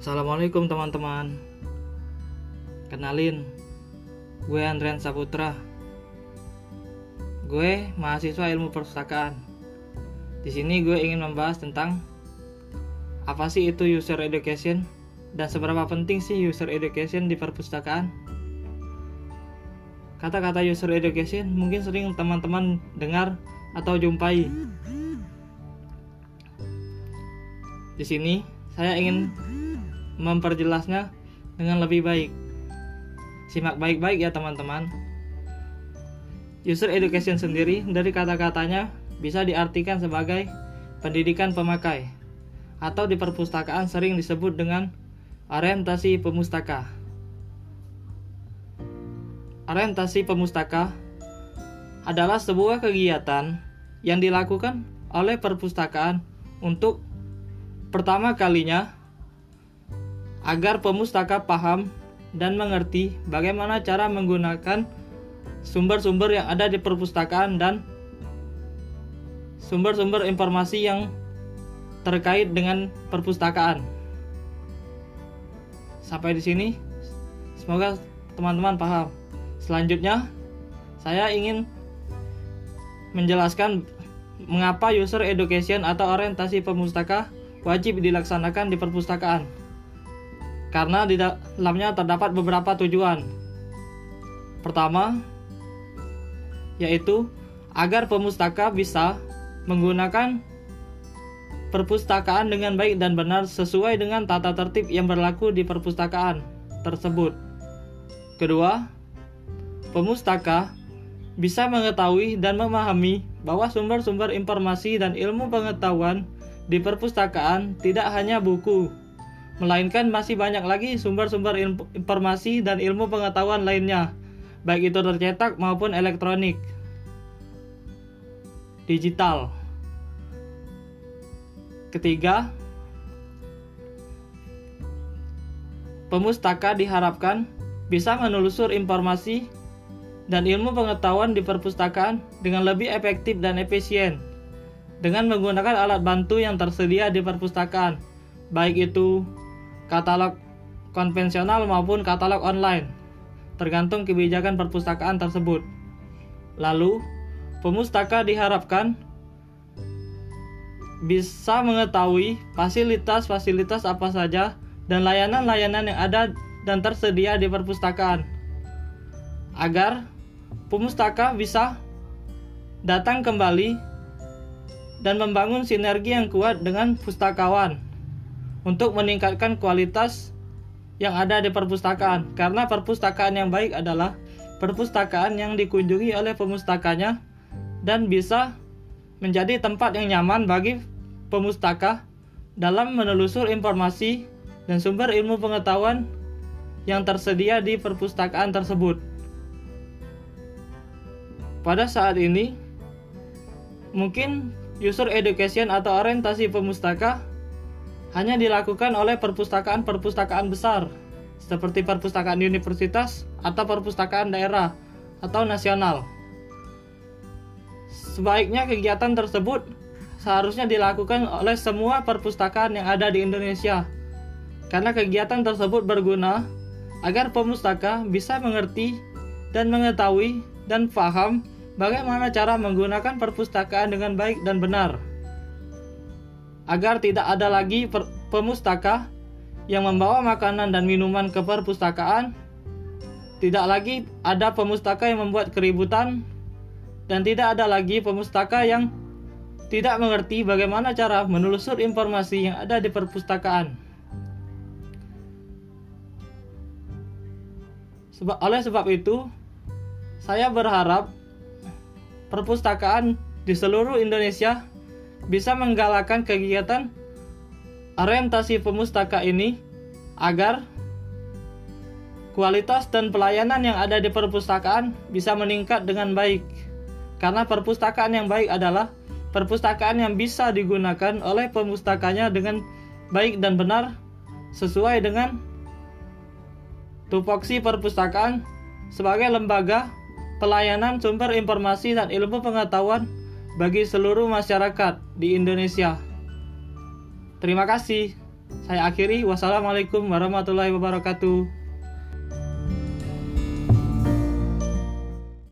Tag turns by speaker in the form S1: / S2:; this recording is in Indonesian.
S1: Assalamualaikum teman-teman. Kenalin, gue Andrian Saputra. Gue mahasiswa ilmu perpustakaan. Di sini gue ingin membahas tentang apa sih itu user education dan seberapa penting sih user education di perpustakaan. Kata-kata user education mungkin sering teman-teman dengar atau jumpai. Di sini saya ingin memperjelasnya dengan lebih baik. Simak baik-baik ya teman-teman. User education sendiri dari kata-katanya bisa diartikan sebagai pendidikan pemakai atau di perpustakaan sering disebut dengan orientasi pemustaka. Orientasi pemustaka adalah sebuah kegiatan yang dilakukan oleh perpustakaan untuk pertama kalinya agar pemustaka paham dan mengerti bagaimana cara menggunakan sumber-sumber yang ada di perpustakaan dan sumber-sumber informasi yang terkait dengan perpustakaan. Sampai di sini, semoga teman-teman paham. Selanjutnya, saya ingin menjelaskan mengapa user education atau orientasi pemustaka wajib dilaksanakan di perpustakaan karena di dalamnya terdapat beberapa tujuan. Pertama, yaitu agar pemustaka bisa menggunakan perpustakaan dengan baik dan benar sesuai dengan tata tertib yang berlaku di perpustakaan tersebut. Kedua, pemustaka bisa mengetahui dan memahami bahwa sumber-sumber informasi dan ilmu pengetahuan di perpustakaan tidak hanya buku, melainkan masih banyak lagi sumber-sumber informasi dan ilmu pengetahuan lainnya, baik itu tercetak maupun elektronik, digital. Ketiga, pemustaka diharapkan bisa menelusur informasi dan ilmu pengetahuan di perpustakaan dengan lebih efektif dan efisien dengan menggunakan alat bantu yang tersedia di perpustakaan, baik itu katalog konvensional maupun katalog online, tergantung kebijakan perpustakaan tersebut. Lalu, pemustaka diharapkan bisa mengetahui fasilitas-fasilitas apa saja dan layanan-layanan yang ada dan tersedia di perpustakaan agar pemustaka bisa datang kembali dan membangun sinergi yang kuat dengan pustakawan untuk meningkatkan kualitas yang ada di perpustakaan karena perpustakaan yang baik adalah perpustakaan yang dikunjungi oleh pemustakanya dan bisa menjadi tempat yang nyaman bagi pemustaka dalam menelusur informasi dan sumber ilmu pengetahuan yang tersedia di perpustakaan tersebut. Pada saat ini, mungkin user education atau orientasi pemustaka hanya dilakukan oleh perpustakaan-perpustakaan besar seperti perpustakaan universitas atau perpustakaan daerah atau nasional. Sebaiknya kegiatan tersebut seharusnya dilakukan oleh semua perpustakaan yang ada di Indonesia. Karena kegiatan tersebut berguna agar pemustaka bisa mengerti dan mengetahui dan paham bagaimana cara menggunakan perpustakaan dengan baik dan benar agar tidak ada lagi pemustaka yang membawa makanan dan minuman ke perpustakaan, tidak lagi ada pemustaka yang membuat keributan, dan tidak ada lagi pemustaka yang tidak mengerti bagaimana cara menelusur informasi yang ada di perpustakaan. Sebab, oleh sebab itu, saya berharap perpustakaan di seluruh Indonesia bisa menggalakkan kegiatan orientasi pemustaka ini agar kualitas dan pelayanan yang ada di perpustakaan bisa meningkat dengan baik. Karena perpustakaan yang baik adalah perpustakaan yang bisa digunakan oleh pemustakanya dengan baik dan benar sesuai dengan tupoksi perpustakaan sebagai lembaga pelayanan sumber informasi dan ilmu pengetahuan bagi seluruh masyarakat di Indonesia. Terima kasih. Saya akhiri. Wassalamualaikum warahmatullahi wabarakatuh.